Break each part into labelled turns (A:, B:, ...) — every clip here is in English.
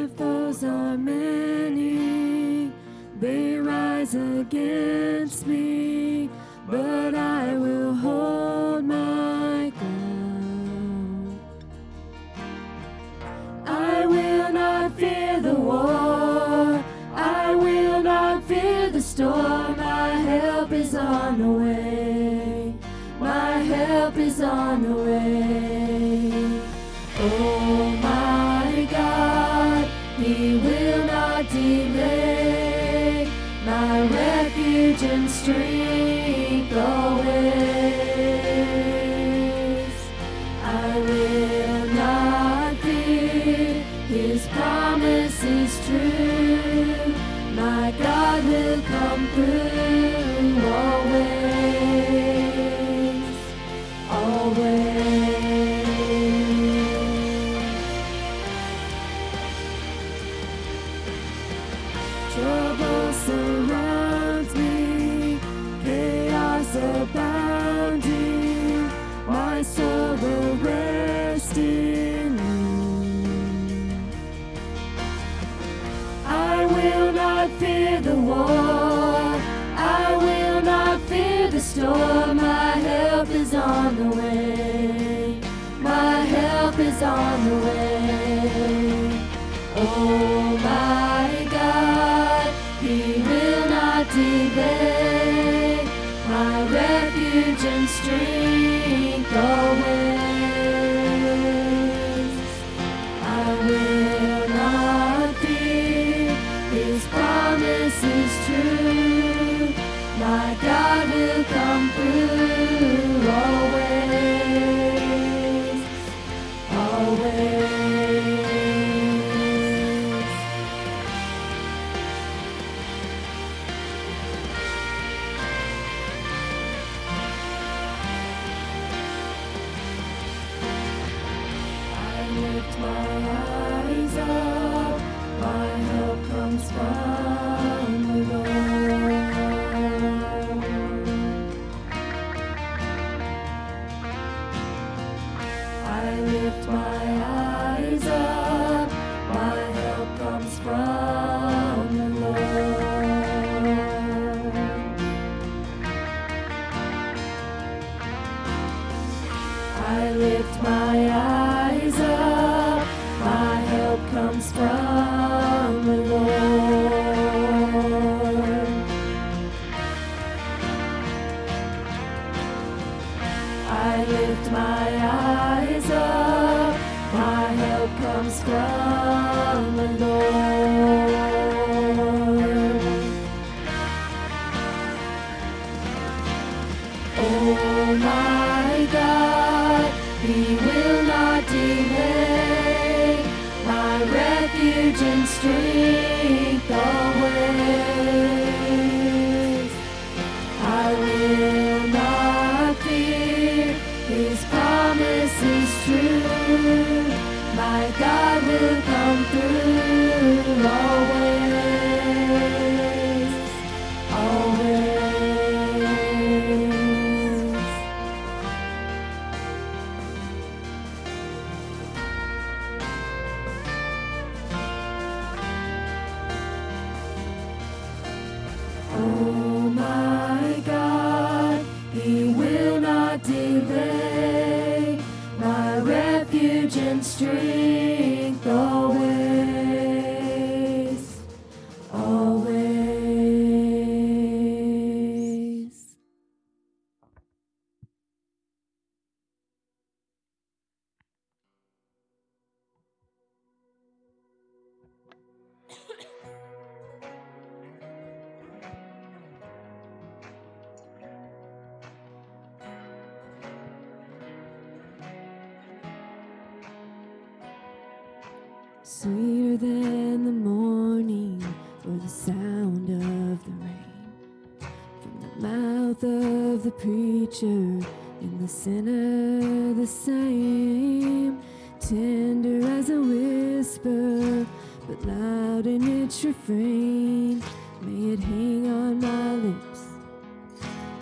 A: if those are many, they rise against me, but I will hold my ground. I will not fear the war, I will not fear the storm. My help is on the way, my help is on the way. Oh. transform.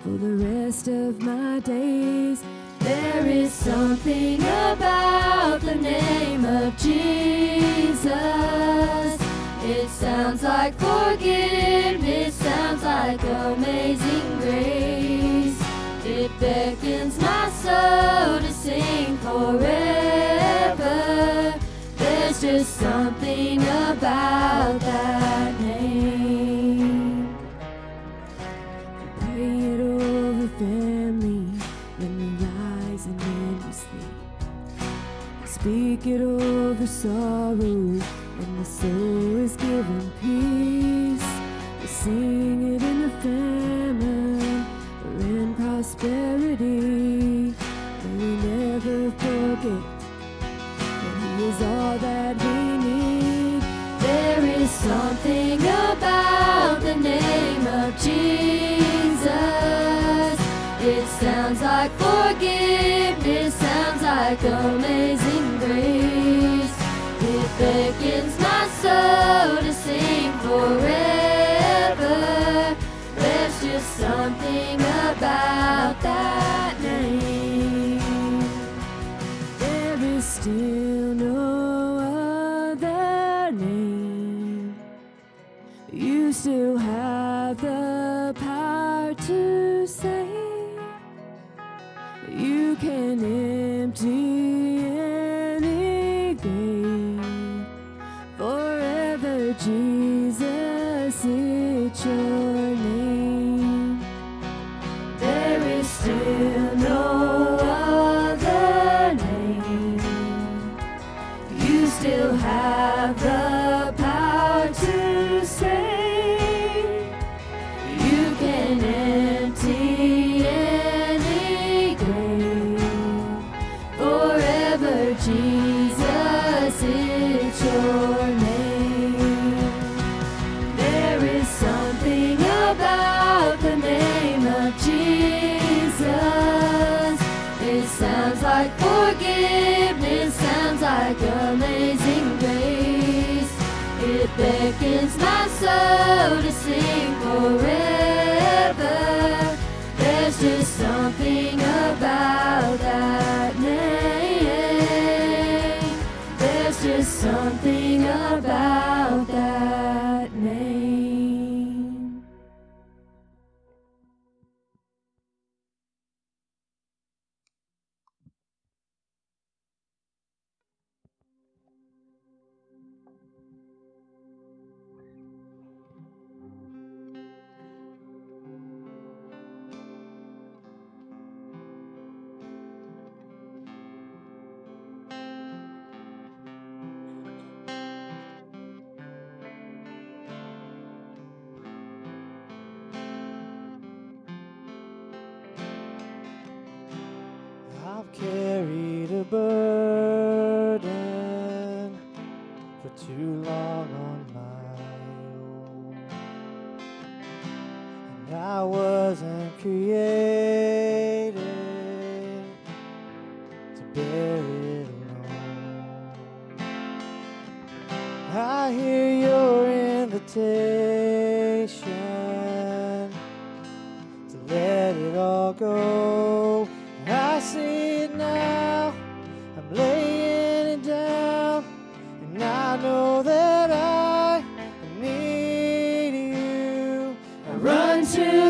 A: for the rest of my days. There is something about the name of Jesus. It sounds like forgiveness, sounds like amazing grace. It beckons my soul to sing forever. There's just something about that name. Speak it over sorrow, and the soul is given peace. We sing it in the famine or in prosperity, and we never forget that He is all that we need. There is something about the name of Jesus. It sounds like forgiveness, sounds like amazing. forever. something about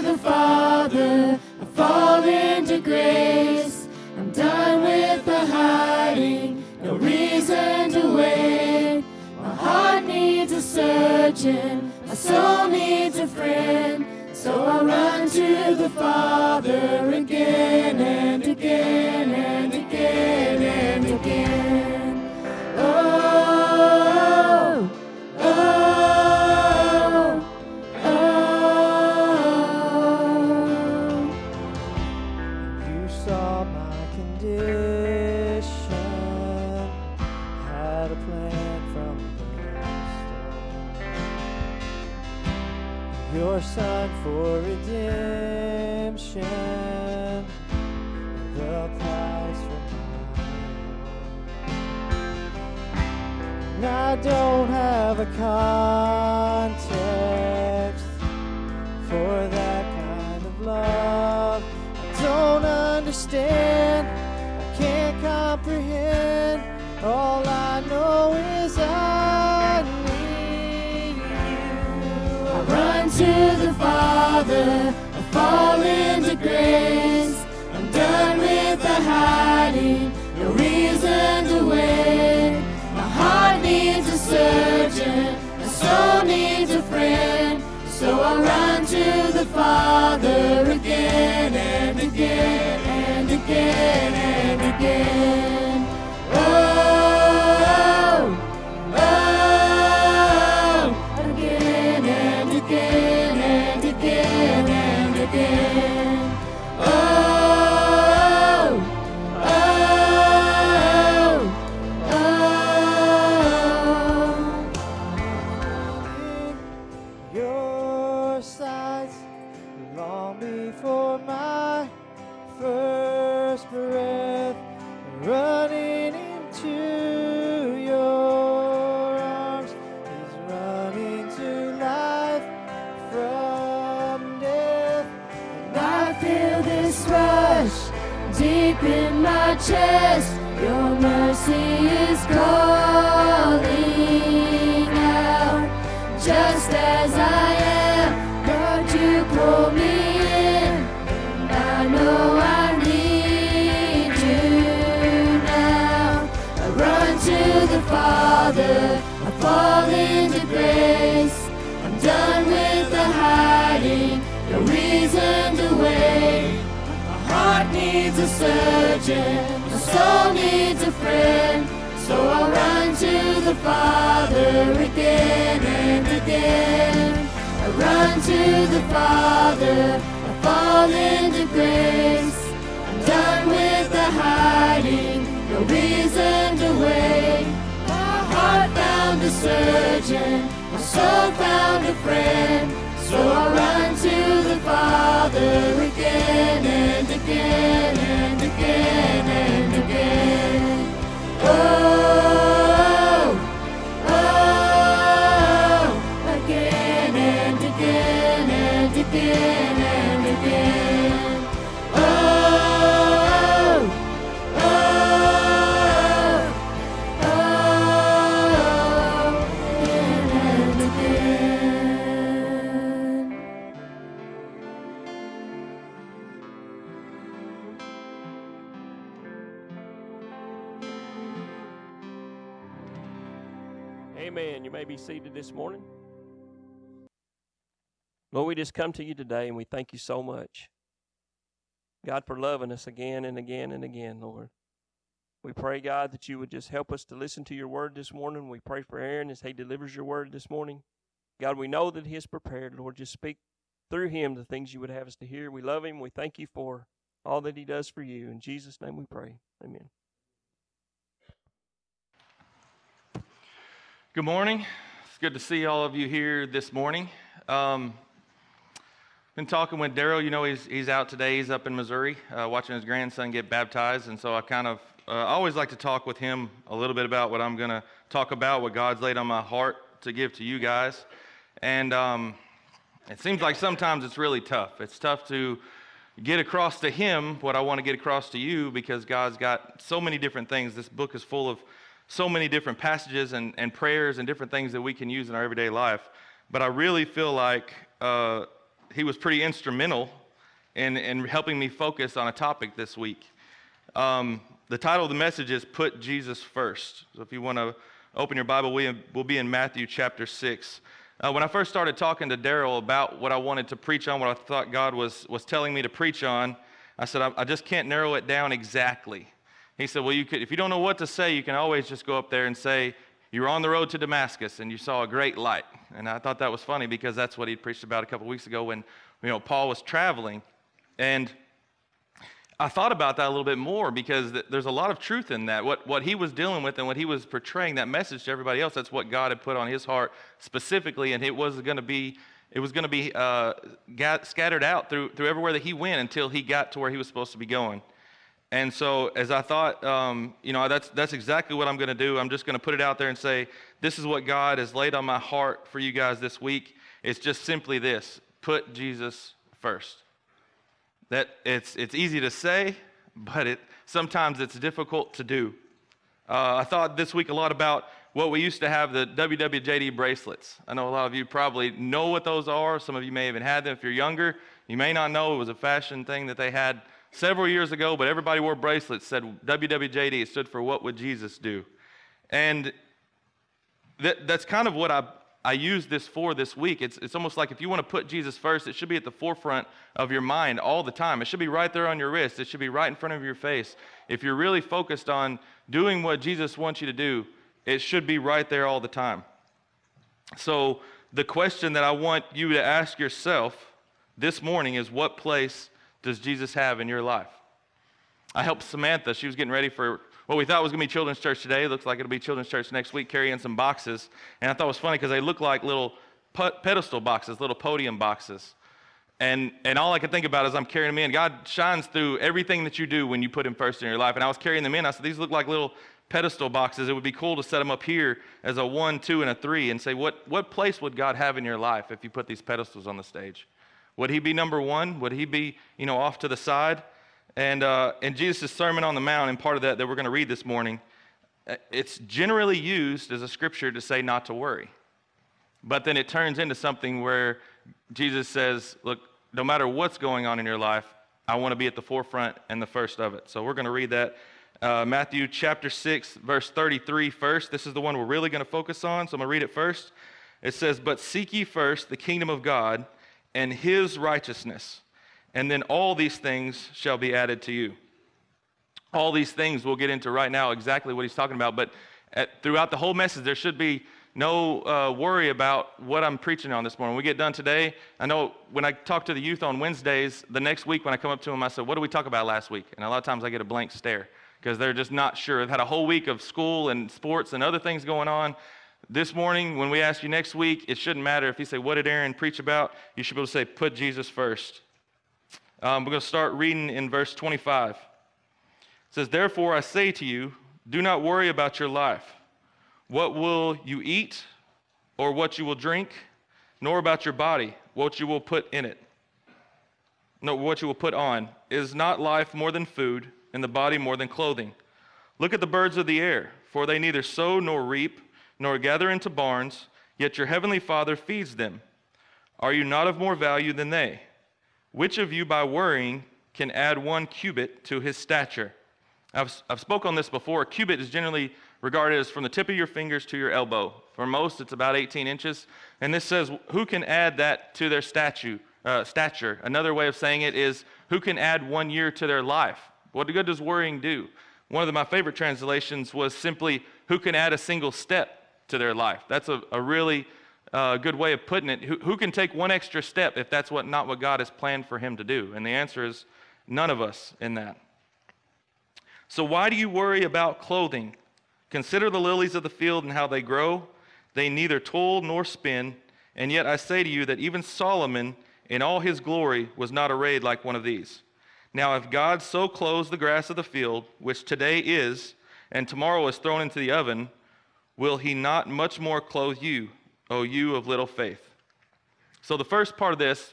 A: the fire. to the Father, I fall into grace. I'm done with the hiding, no reason to wait. My heart needs a surgeon, my soul needs a friend. So I run to the Father again and again and again. Just as I am, Lord, you pull me in. I know I need you now. I run to the Father, I fall into grace. I'm done with the hiding, no reason to wait. My heart needs a surgeon, my soul needs a friend. So I'll run to the Father again and again. I run to the Father, I fall into grace. I'm done with the hiding, no reason to wait. My heart found a surgeon, my soul found a friend. So I run to the Father again and again and again and again. Oh, oh, again
B: Amen. You may be seated this morning. Lord, we just come to you today and we thank you so much. God, for loving us again and again and again, Lord. We pray, God, that you would just help us to listen to your word this morning. We pray for Aaron as he delivers your word this morning. God, we know that he is prepared. Lord, just speak through him the things you would have us to hear. We love him. We thank you for all that he does for you. In Jesus' name we pray. Amen.
C: Good morning. It's good to see all of you here this morning. Um, been talking with Daryl. You know, he's, he's out today. He's up in Missouri uh, watching his grandson get baptized. And so I kind of uh, always like to talk with him a little bit about what I'm going to talk about, what God's laid on my heart to give to you guys. And um, it seems like sometimes it's really tough. It's tough to get across to him what I want to get across to you because God's got so many different things. This book is full of so many different passages and, and prayers and different things that we can use in our everyday life. But I really feel like uh, he was pretty instrumental in, in helping me focus on a topic this week. Um, the title of the message is Put Jesus First. So if you want to open your Bible, we, we'll be in Matthew chapter 6. Uh, when I first started talking to Daryl about what I wanted to preach on, what I thought God was, was telling me to preach on, I said, I, I just can't narrow it down exactly. He said, Well, you could, if you don't know what to say, you can always just go up there and say, You were on the road to Damascus and you saw a great light. And I thought that was funny because that's what he preached about a couple weeks ago when you know, Paul was traveling. And I thought about that a little bit more because th- there's a lot of truth in that. What, what he was dealing with and what he was portraying, that message to everybody else, that's what God had put on his heart specifically. And it was going to be, it was going to be uh, got, scattered out through, through everywhere that he went until he got to where he was supposed to be going. And so, as I thought, um, you know, that's, that's exactly what I'm going to do. I'm just going to put it out there and say, this is what God has laid on my heart for you guys this week. It's just simply this put Jesus first. That it's, it's easy to say, but it, sometimes it's difficult to do. Uh, I thought this week a lot about what we used to have the WWJD bracelets. I know a lot of you probably know what those are. Some of you may even had them. If you're younger, you may not know it was a fashion thing that they had several years ago, but everybody wore bracelets said WWJD. It stood for What Would Jesus Do? And that, that's kind of what I, I use this for this week. It's, it's almost like if you want to put Jesus first, it should be at the forefront of your mind all the time. It should be right there on your wrist, it should be right in front of your face. If you're really focused on doing what Jesus wants you to do, it should be right there all the time. So, the question that I want you to ask yourself this morning is what place does Jesus have in your life? I helped Samantha. She was getting ready for what we thought was going to be children's church today. Looks like it'll be children's church next week, carrying some boxes. And I thought it was funny because they look like little pedestal boxes, little podium boxes. And, and all I could think about is I'm carrying them in. God shines through everything that you do when you put Him first in your life. And I was carrying them in. I said, These look like little pedestal boxes. It would be cool to set them up here as a one, two, and a three and say, What, what place would God have in your life if you put these pedestals on the stage? Would He be number one? Would He be, you know, off to the side? And uh, in Jesus' Sermon on the Mount, and part of that that we're going to read this morning, uh, it's generally used as a scripture to say not to worry. But then it turns into something where Jesus says, Look, no matter what's going on in your life, I want to be at the forefront and the first of it. So we're going to read that. Uh, Matthew chapter 6, verse 33 first. This is the one we're really going to focus on. So I'm going to read it first. It says, But seek ye first the kingdom of God and his righteousness and then all these things shall be added to you. All these things we'll get into right now, exactly what he's talking about. But at, throughout the whole message, there should be no uh, worry about what I'm preaching on this morning. When we get done today, I know when I talk to the youth on Wednesdays, the next week when I come up to them, I said, What did we talk about last week? And a lot of times I get a blank stare because they're just not sure. They've had a whole week of school and sports and other things going on. This morning, when we ask you next week, it shouldn't matter if you say, What did Aaron preach about? You should be able to say, Put Jesus first. Um, we're going to start reading in verse 25. It says, Therefore I say to you, do not worry about your life. What will you eat or what you will drink, nor about your body, what you will put in it. No, what you will put on. Is not life more than food, and the body more than clothing? Look at the birds of the air, for they neither sow nor reap, nor gather into barns, yet your heavenly Father feeds them. Are you not of more value than they? Which of you, by worrying, can add one cubit to his stature? I've, I've spoke on this before. A cubit is generally regarded as from the tip of your fingers to your elbow. For most, it's about 18 inches. And this says, who can add that to their statue, uh, stature? Another way of saying it is, who can add one year to their life? What good does worrying do? One of the, my favorite translations was simply, who can add a single step to their life? That's a, a really uh, good way of putting it. Who, who can take one extra step if that's what, not what God has planned for him to do? And the answer is none of us in that. So, why do you worry about clothing? Consider the lilies of the field and how they grow. They neither toil nor spin. And yet I say to you that even Solomon, in all his glory, was not arrayed like one of these. Now, if God so clothes the grass of the field, which today is, and tomorrow is thrown into the oven, will he not much more clothe you, O you of little faith. So, the first part of this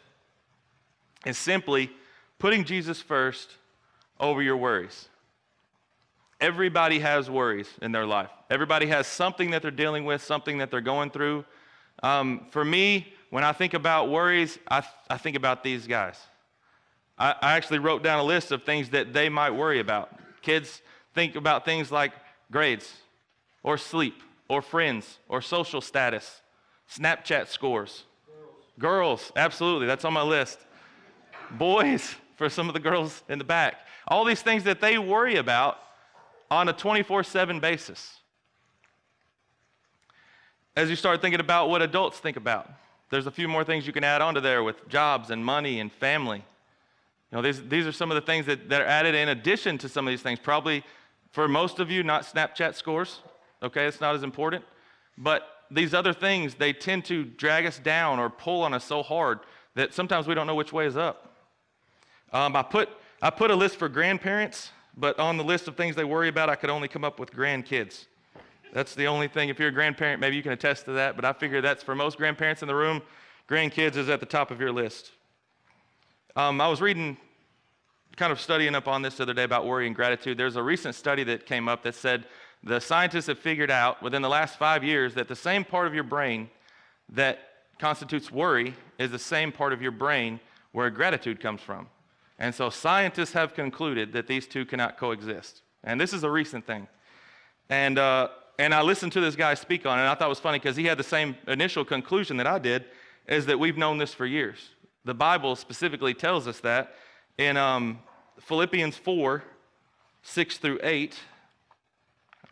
C: is simply putting Jesus first over your worries. Everybody has worries in their life. Everybody has something that they're dealing with, something that they're going through. Um, for me, when I think about worries, I, th- I think about these guys. I, I actually wrote down a list of things that they might worry about. Kids think about things like grades, or sleep, or friends, or social status, Snapchat scores. Girls. girls, absolutely. That's on my list. Boys, for some of the girls in the back. All these things that they worry about on a 24 7 basis. As you start thinking about what adults think about, there's a few more things you can add onto there with jobs and money and family. You know, these, these are some of the things that, that are added in addition to some of these things. Probably for most of you, not Snapchat scores. Okay, it's not as important. But these other things, they tend to drag us down or pull on us so hard that sometimes we don't know which way is up. Um, I, put, I put a list for grandparents, but on the list of things they worry about, I could only come up with grandkids. That's the only thing. If you're a grandparent, maybe you can attest to that, but I figure that's for most grandparents in the room, grandkids is at the top of your list. Um, I was reading, kind of studying up on this the other day about worry and gratitude. There's a recent study that came up that said the scientists have figured out within the last five years that the same part of your brain that constitutes worry is the same part of your brain where gratitude comes from. And so scientists have concluded that these two cannot coexist. And this is a recent thing. And uh, and I listened to this guy speak on it, and I thought it was funny because he had the same initial conclusion that I did, is that we've known this for years. The Bible specifically tells us that in um, Philippians 4 6 through 8.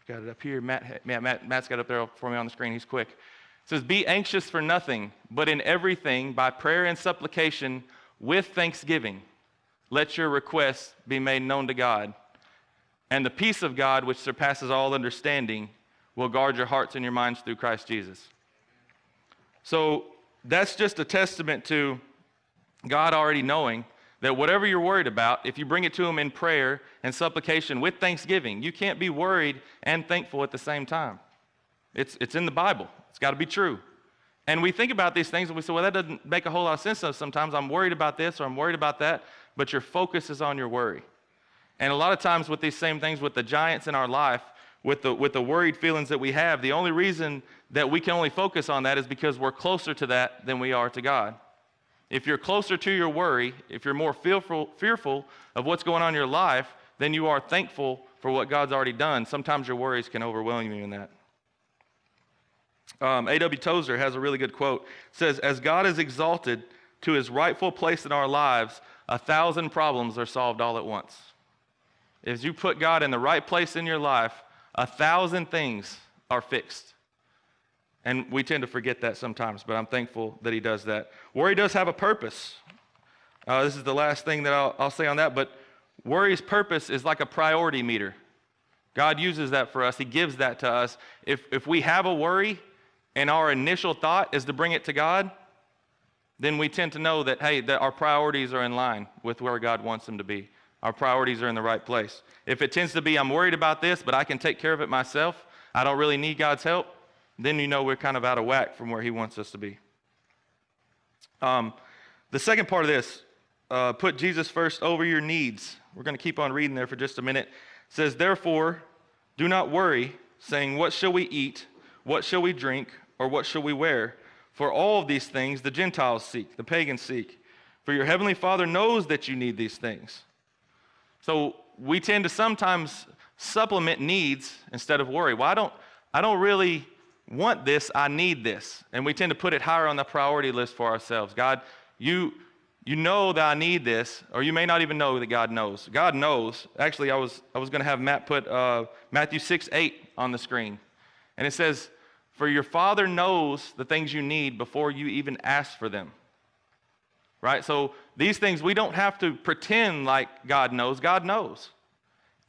C: Got it up here. Matt, Matt, Matt, Matt's got it up there for me on the screen. He's quick. It says, Be anxious for nothing, but in everything, by prayer and supplication, with thanksgiving, let your requests be made known to God. And the peace of God, which surpasses all understanding, will guard your hearts and your minds through Christ Jesus. So that's just a testament to God already knowing that whatever you're worried about, if you bring it to Him in prayer and supplication with thanksgiving, you can't be worried and thankful at the same time. It's, it's in the Bible, it's got to be true. And we think about these things and we say, well, that doesn't make a whole lot of sense. So sometimes I'm worried about this or I'm worried about that, but your focus is on your worry. And a lot of times with these same things, with the giants in our life, with the, with the worried feelings that we have, the only reason that we can only focus on that is because we're closer to that than we are to God. If you're closer to your worry, if you're more fearful, fearful of what's going on in your life than you are thankful for what God's already done, sometimes your worries can overwhelm you in that. Um, A.W. Tozer has a really good quote. It says, As God is exalted to his rightful place in our lives, a thousand problems are solved all at once. As you put God in the right place in your life, a thousand things are fixed. And we tend to forget that sometimes, but I'm thankful that he does that. Worry does have a purpose. Uh, this is the last thing that I'll, I'll say on that, but worry's purpose is like a priority meter. God uses that for us, He gives that to us. If, if we have a worry and our initial thought is to bring it to God, then we tend to know that, hey, that our priorities are in line with where God wants them to be our priorities are in the right place. If it tends to be, I'm worried about this, but I can take care of it myself, I don't really need God's help, then you know we're kind of out of whack from where He wants us to be. Um, the second part of this, uh, put Jesus first over your needs. We're going to keep on reading there for just a minute. It says, Therefore, do not worry, saying, What shall we eat? What shall we drink? Or what shall we wear? For all of these things the Gentiles seek, the pagans seek. For your heavenly Father knows that you need these things. So we tend to sometimes supplement needs instead of worry. Well, I don't, I don't really want this, I need this. And we tend to put it higher on the priority list for ourselves. God, you, you know that I need this, or you may not even know that God knows. God knows. Actually, I was, I was going to have Matt put uh, Matthew 6 8 on the screen. And it says, For your Father knows the things you need before you even ask for them right? So these things, we don't have to pretend like God knows. God knows.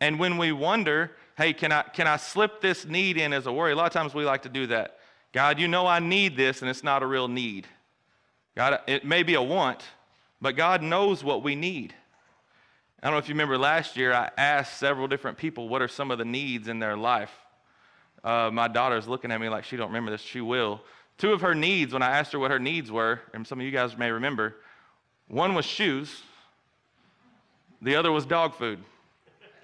C: And when we wonder, hey, can I, can I slip this need in as a worry? A lot of times we like to do that. God, you know I need this, and it's not a real need. God, it may be a want, but God knows what we need. I don't know if you remember last year, I asked several different people what are some of the needs in their life. Uh, my daughter's looking at me like she don't remember this. She will. Two of her needs, when I asked her what her needs were, and some of you guys may remember, one was shoes, the other was dog food.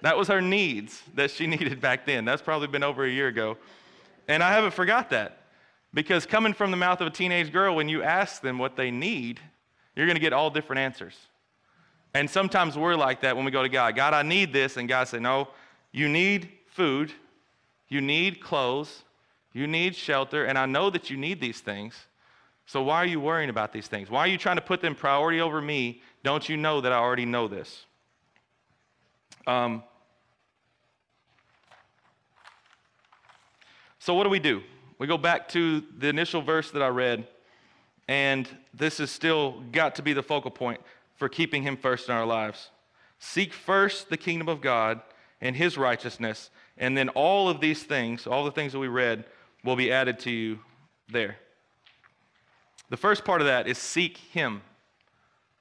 C: That was her needs that she needed back then. That's probably been over a year ago. And I haven't forgot that. Because coming from the mouth of a teenage girl, when you ask them what they need, you're going to get all different answers. And sometimes we're like that when we go to God. God, I need this. And God said, No, you need food, you need clothes, you need shelter, and I know that you need these things. So why are you worrying about these things? Why are you trying to put them priority over me? Don't you know that I already know this? Um, so what do we do? We go back to the initial verse that I read, and this has still got to be the focal point for keeping him first in our lives. Seek first the kingdom of God and his righteousness, and then all of these things, all the things that we read, will be added to you there. The first part of that is seek Him.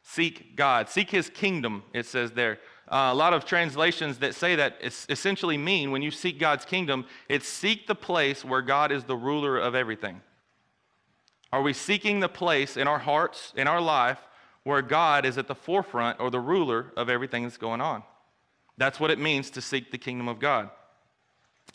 C: Seek God. Seek His kingdom, it says there. Uh, a lot of translations that say that essentially mean when you seek God's kingdom, it's seek the place where God is the ruler of everything. Are we seeking the place in our hearts, in our life, where God is at the forefront or the ruler of everything that's going on? That's what it means to seek the kingdom of God.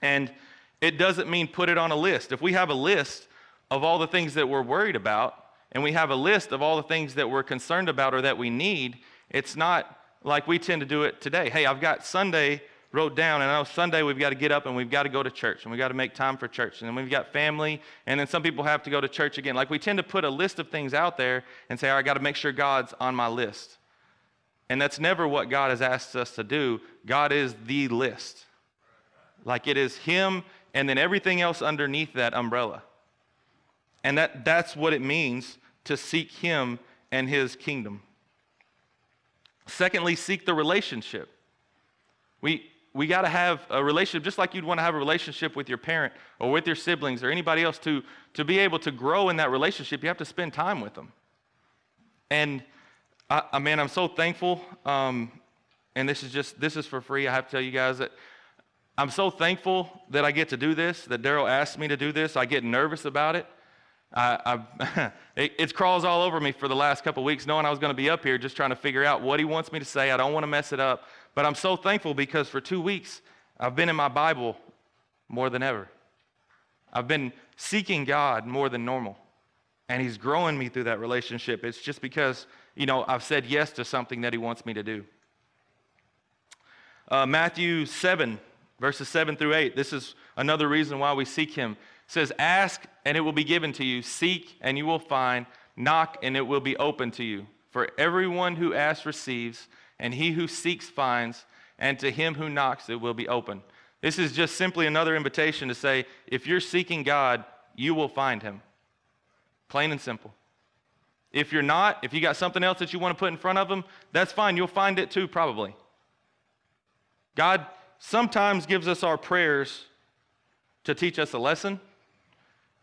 C: And it doesn't mean put it on a list. If we have a list of all the things that we're worried about, and we have a list of all the things that we're concerned about or that we need, it's not like we tend to do it today. Hey, I've got Sunday wrote down. And I know Sunday we've got to get up and we've got to go to church and we've got to make time for church. And then we've got family. And then some people have to go to church again. Like we tend to put a list of things out there and say, I got to make sure God's on my list. And that's never what God has asked us to do. God is the list. Like it is Him and then everything else underneath that umbrella. And that, that's what it means to seek Him and His kingdom. Secondly, seek the relationship. We, we got to have a relationship just like you'd want to have a relationship with your parent or with your siblings or anybody else to, to be able to grow in that relationship you have to spend time with them and I, I mean i'm so thankful um, and this is just this is for free i have to tell you guys that i'm so thankful that i get to do this that daryl asked me to do this i get nervous about it I, I, it, it crawls all over me for the last couple weeks knowing i was going to be up here just trying to figure out what he wants me to say i don't want to mess it up but I'm so thankful because for two weeks, I've been in my Bible more than ever. I've been seeking God more than normal. And He's growing me through that relationship. It's just because, you know, I've said yes to something that He wants me to do. Uh, Matthew 7, verses 7 through 8. This is another reason why we seek Him. Says, Ask and it will be given to you, seek and you will find, knock and it will be open to you. For everyone who asks receives and he who seeks finds, and to him who knocks it will be open. This is just simply another invitation to say if you're seeking God, you will find him. Plain and simple. If you're not, if you got something else that you want to put in front of him, that's fine. You'll find it too, probably. God sometimes gives us our prayers to teach us a lesson,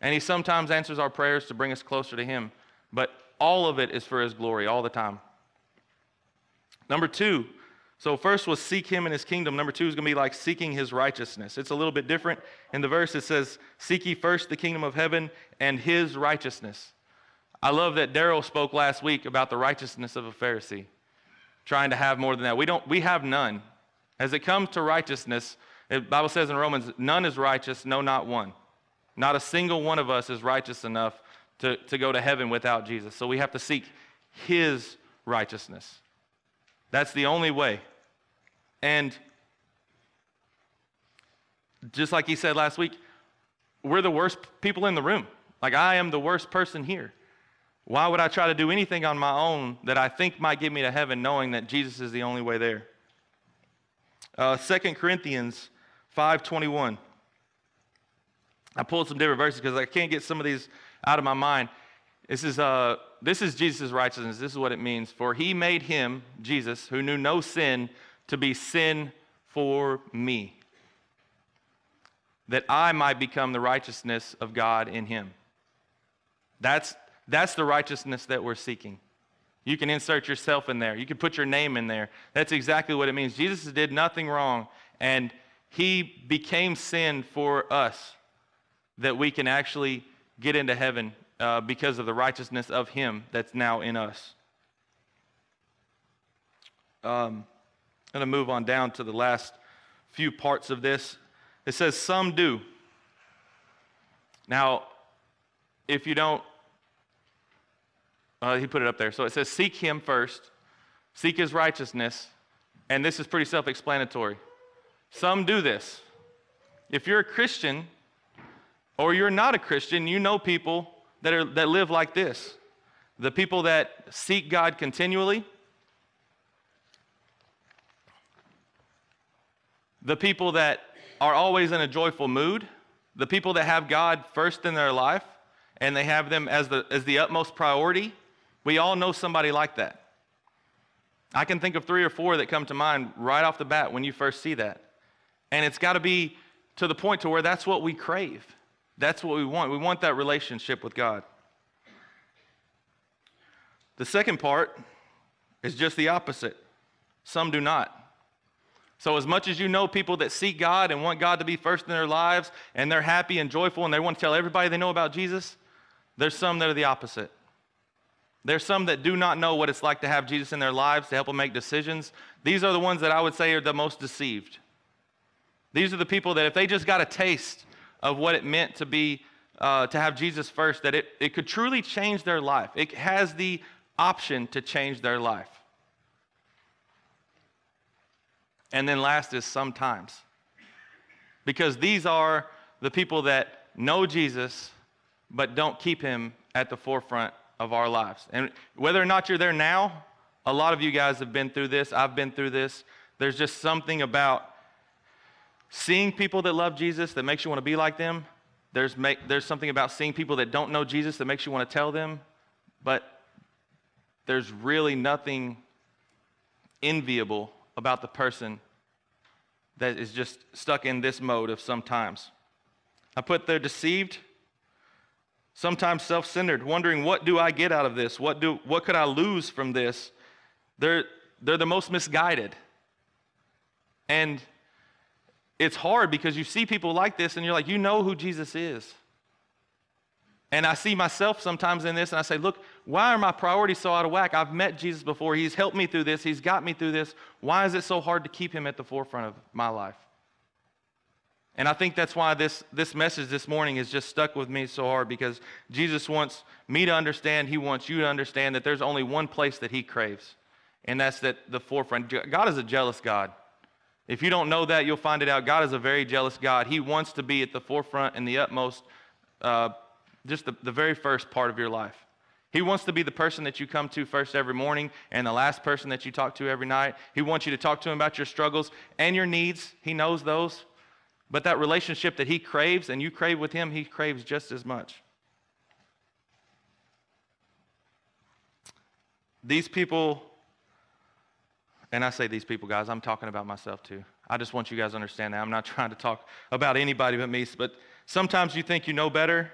C: and he sometimes answers our prayers to bring us closer to him. But all of it is for his glory all the time. Number two, so first was seek him and his kingdom. Number two is going to be like seeking his righteousness. It's a little bit different. In the verse, it says, Seek ye first the kingdom of heaven and his righteousness. I love that Daryl spoke last week about the righteousness of a Pharisee, trying to have more than that. We don't, we have none. As it comes to righteousness, the Bible says in Romans, none is righteous, no, not one. Not a single one of us is righteous enough to, to go to heaven without Jesus. So we have to seek his righteousness. That's the only way. And just like he said last week, we're the worst people in the room. Like, I am the worst person here. Why would I try to do anything on my own that I think might get me to heaven knowing that Jesus is the only way there? Uh, 2 Corinthians 5.21. I pulled some different verses because I can't get some of these out of my mind. This is, uh, this is Jesus' righteousness. This is what it means. For he made him, Jesus, who knew no sin, to be sin for me, that I might become the righteousness of God in him. That's, that's the righteousness that we're seeking. You can insert yourself in there. You can put your name in there. That's exactly what it means. Jesus did nothing wrong, and he became sin for us that we can actually get into heaven uh, because of the righteousness of Him that's now in us. Um, I'm going to move on down to the last few parts of this. It says, Some do. Now, if you don't, uh, he put it up there. So it says, Seek Him first, seek His righteousness, and this is pretty self explanatory. Some do this. If you're a Christian or you're not a Christian, you know people that, are, that live like this the people that seek God continually, the people that are always in a joyful mood, the people that have God first in their life and they have them as the, as the utmost priority. We all know somebody like that. I can think of three or four that come to mind right off the bat when you first see that. And it's got to be to the point to where that's what we crave. That's what we want. We want that relationship with God. The second part is just the opposite. Some do not. So, as much as you know people that seek God and want God to be first in their lives, and they're happy and joyful, and they want to tell everybody they know about Jesus, there's some that are the opposite. There's some that do not know what it's like to have Jesus in their lives to help them make decisions. These are the ones that I would say are the most deceived. These are the people that if they just got a taste of what it meant to be uh, to have Jesus first, that it, it could truly change their life. It has the option to change their life. And then last is sometimes. Because these are the people that know Jesus but don't keep him at the forefront of our lives. And whether or not you're there now, a lot of you guys have been through this. I've been through this. There's just something about seeing people that love Jesus that makes you want to be like them. There's, make, there's something about seeing people that don't know Jesus that makes you want to tell them. But there's really nothing enviable about the person that is just stuck in this mode of sometimes. I put they're deceived, sometimes self-centered, wondering what do I get out of this? What do what could I lose from this? They're they're the most misguided. And it's hard because you see people like this and you're like, you know who Jesus is. And I see myself sometimes in this and I say, look, why are my priorities so out of whack? I've met Jesus before. He's helped me through this. He's got me through this. Why is it so hard to keep him at the forefront of my life? And I think that's why this, this message this morning is just stuck with me so hard because Jesus wants me to understand, He wants you to understand that there's only one place that He craves, and that's that the forefront. God is a jealous God. If you don't know that, you'll find it out. God is a very jealous God. He wants to be at the forefront and the utmost, uh, just the, the very first part of your life. He wants to be the person that you come to first every morning and the last person that you talk to every night. He wants you to talk to him about your struggles and your needs. He knows those. But that relationship that he craves and you crave with him, he craves just as much. These people, and I say these people, guys, I'm talking about myself too. I just want you guys to understand that. I'm not trying to talk about anybody but me, but sometimes you think you know better,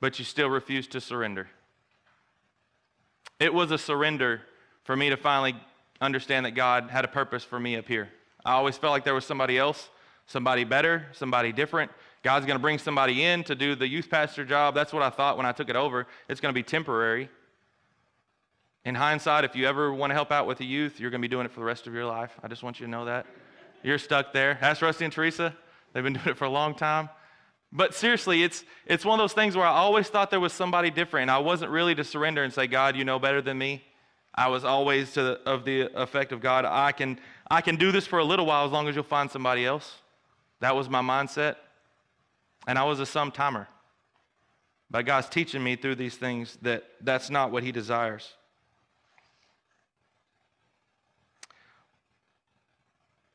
C: but you still refuse to surrender. It was a surrender for me to finally understand that God had a purpose for me up here. I always felt like there was somebody else, somebody better, somebody different. God's going to bring somebody in to do the youth pastor job. That's what I thought when I took it over. It's going to be temporary. In hindsight, if you ever want to help out with the youth, you're going to be doing it for the rest of your life. I just want you to know that. You're stuck there. Ask Rusty and Teresa. They've been doing it for a long time. But seriously, it's, it's one of those things where I always thought there was somebody different. I wasn't really to surrender and say, God, you know better than me. I was always to the, of the effect of God, I can, I can do this for a little while as long as you'll find somebody else. That was my mindset. And I was a sometimer. But God's teaching me through these things that that's not what He desires.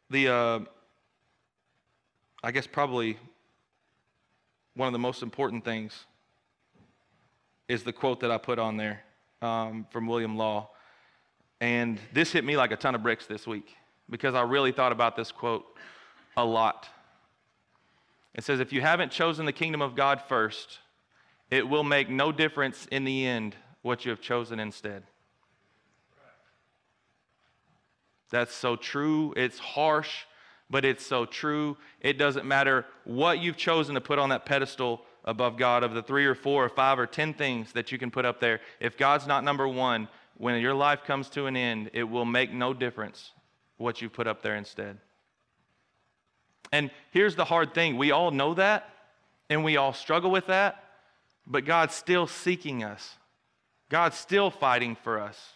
C: The, uh, I guess, probably one of the most important things is the quote that I put on there um, from William Law. And this hit me like a ton of bricks this week because I really thought about this quote a lot. It says, If you haven't chosen the kingdom of God first, it will make no difference in the end what you have chosen instead. That's so true. It's harsh, but it's so true. It doesn't matter what you've chosen to put on that pedestal above God of the three or four or five or ten things that you can put up there. If God's not number one, when your life comes to an end, it will make no difference what you put up there instead. And here's the hard thing we all know that, and we all struggle with that, but God's still seeking us. God's still fighting for us.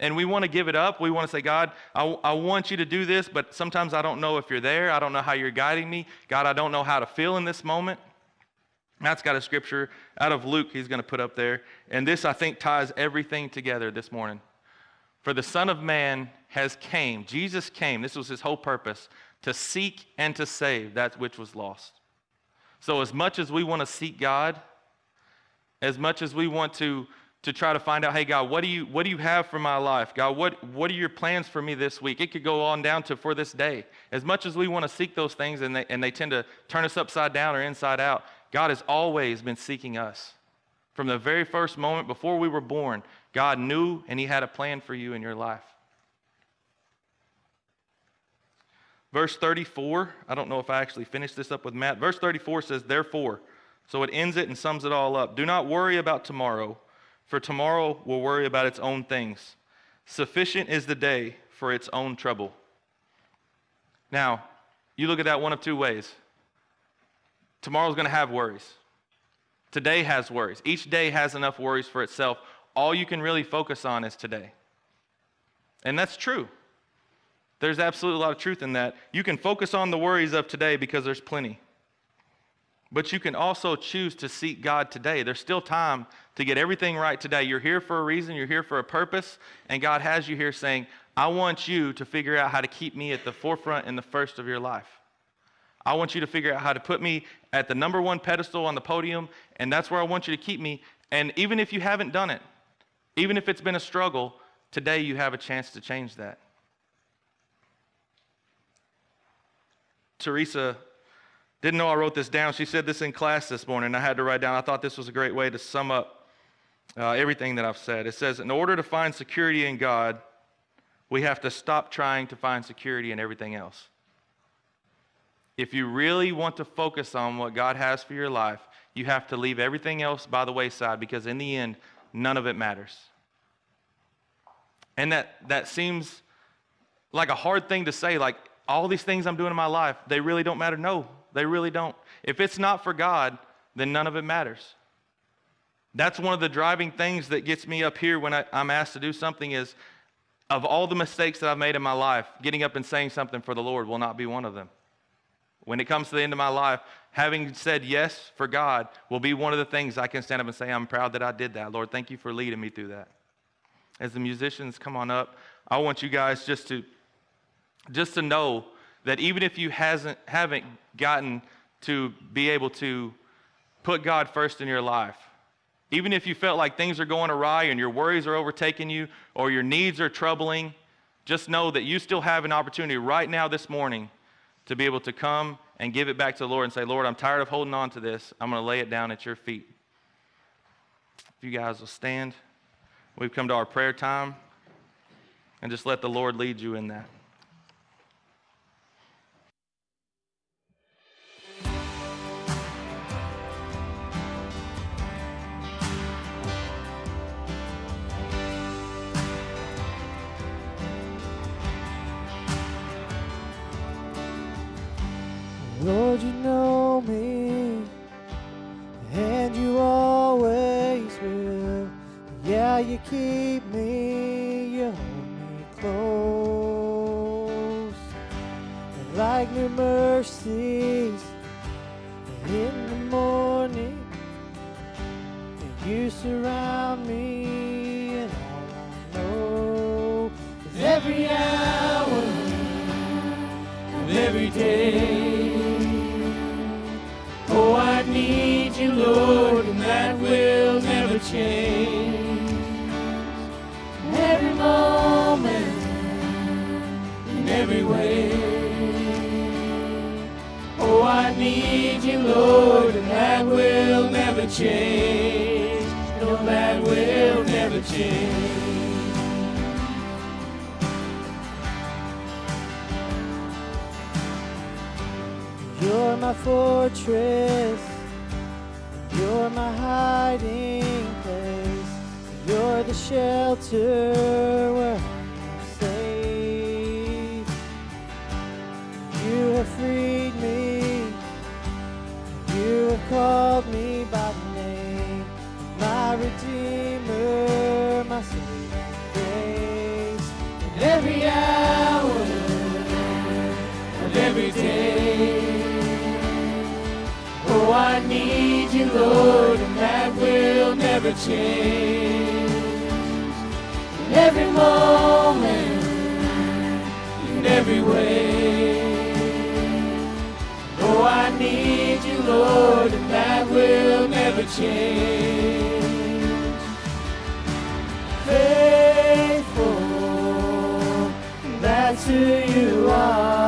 C: And we want to give it up. We want to say, God, I, I want you to do this, but sometimes I don't know if you're there. I don't know how you're guiding me. God, I don't know how to feel in this moment. That's got a scripture out of Luke he's going to put up there. And this, I think, ties everything together this morning. For the Son of Man has came, Jesus came, this was his whole purpose, to seek and to save that which was lost. So, as much as we want to seek God, as much as we want to to try to find out, hey, God, what do you, what do you have for my life? God, what, what are your plans for me this week? It could go on down to for this day. As much as we want to seek those things and they, and they tend to turn us upside down or inside out, God has always been seeking us. From the very first moment before we were born, God knew and He had a plan for you in your life. Verse 34, I don't know if I actually finished this up with Matt. Verse 34 says, Therefore, so it ends it and sums it all up. Do not worry about tomorrow for tomorrow will worry about its own things. Sufficient is the day for its own trouble. Now, you look at that one of two ways. Tomorrow's going to have worries. Today has worries. Each day has enough worries for itself. All you can really focus on is today. And that's true. There's absolutely a lot of truth in that. You can focus on the worries of today because there's plenty. But you can also choose to seek God today. There's still time to get everything right today. You're here for a reason, you're here for a purpose, and God has you here saying, I want you to figure out how to keep me at the forefront and the first of your life. I want you to figure out how to put me at the number one pedestal on the podium, and that's where I want you to keep me. And even if you haven't done it, even if it's been a struggle, today you have a chance to change that. Teresa didn't know I wrote this down. She said this in class this morning. I had to write down. I thought this was a great way to sum up uh, everything that I've said. It says, In order to find security in God, we have to stop trying to find security in everything else. If you really want to focus on what God has for your life, you have to leave everything else by the wayside because in the end, none of it matters. And that, that seems like a hard thing to say, like all these things I'm doing in my life, they really don't matter. No, they really don't. If it's not for God, then none of it matters. That's one of the driving things that gets me up here when I, am asked to do something is of all the mistakes that I've made in my life, getting up and saying something for the Lord will not be one of them. When it comes to the end of my life, having said yes for God will be one of the things I can stand up and say, I'm proud that I did that. Lord, thank you for leading me through that. As the musicians come on up, I want you guys just to just to know that even if you hasn't haven't gotten to be able to put God first in your life, even if you felt like things are going awry and your worries are overtaking you or your needs are troubling, just know that you still have an opportunity right now this morning to be able to come and give it back to the Lord and say, Lord, I'm tired of holding on to this. I'm going to lay it down at your feet. If you guys will stand, we've come to our prayer time and just let the Lord lead you in that.
A: Keep me, you hold me close. And like new mercies in the morning, and you surround me, and all I know is every hour of every day. Oh, I need you, Lord, and that will never change. Way. Oh, I need you, Lord, and that will never change. No, that will never change. You're my fortress. You're my hiding place. You're the shelter where you, Lord, and that will never change. In every moment, in every way. Oh, I need you, Lord, and that will never change. Faithful, that's who you are,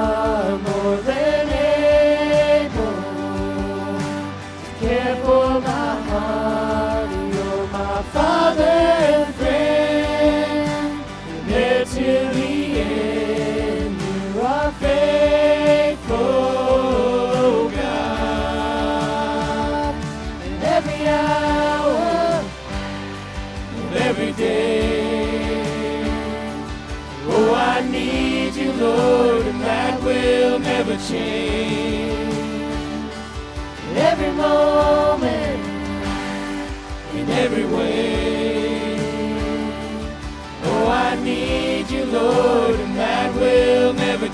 A: moment, in every way. Oh, I need you, Lord, and that will never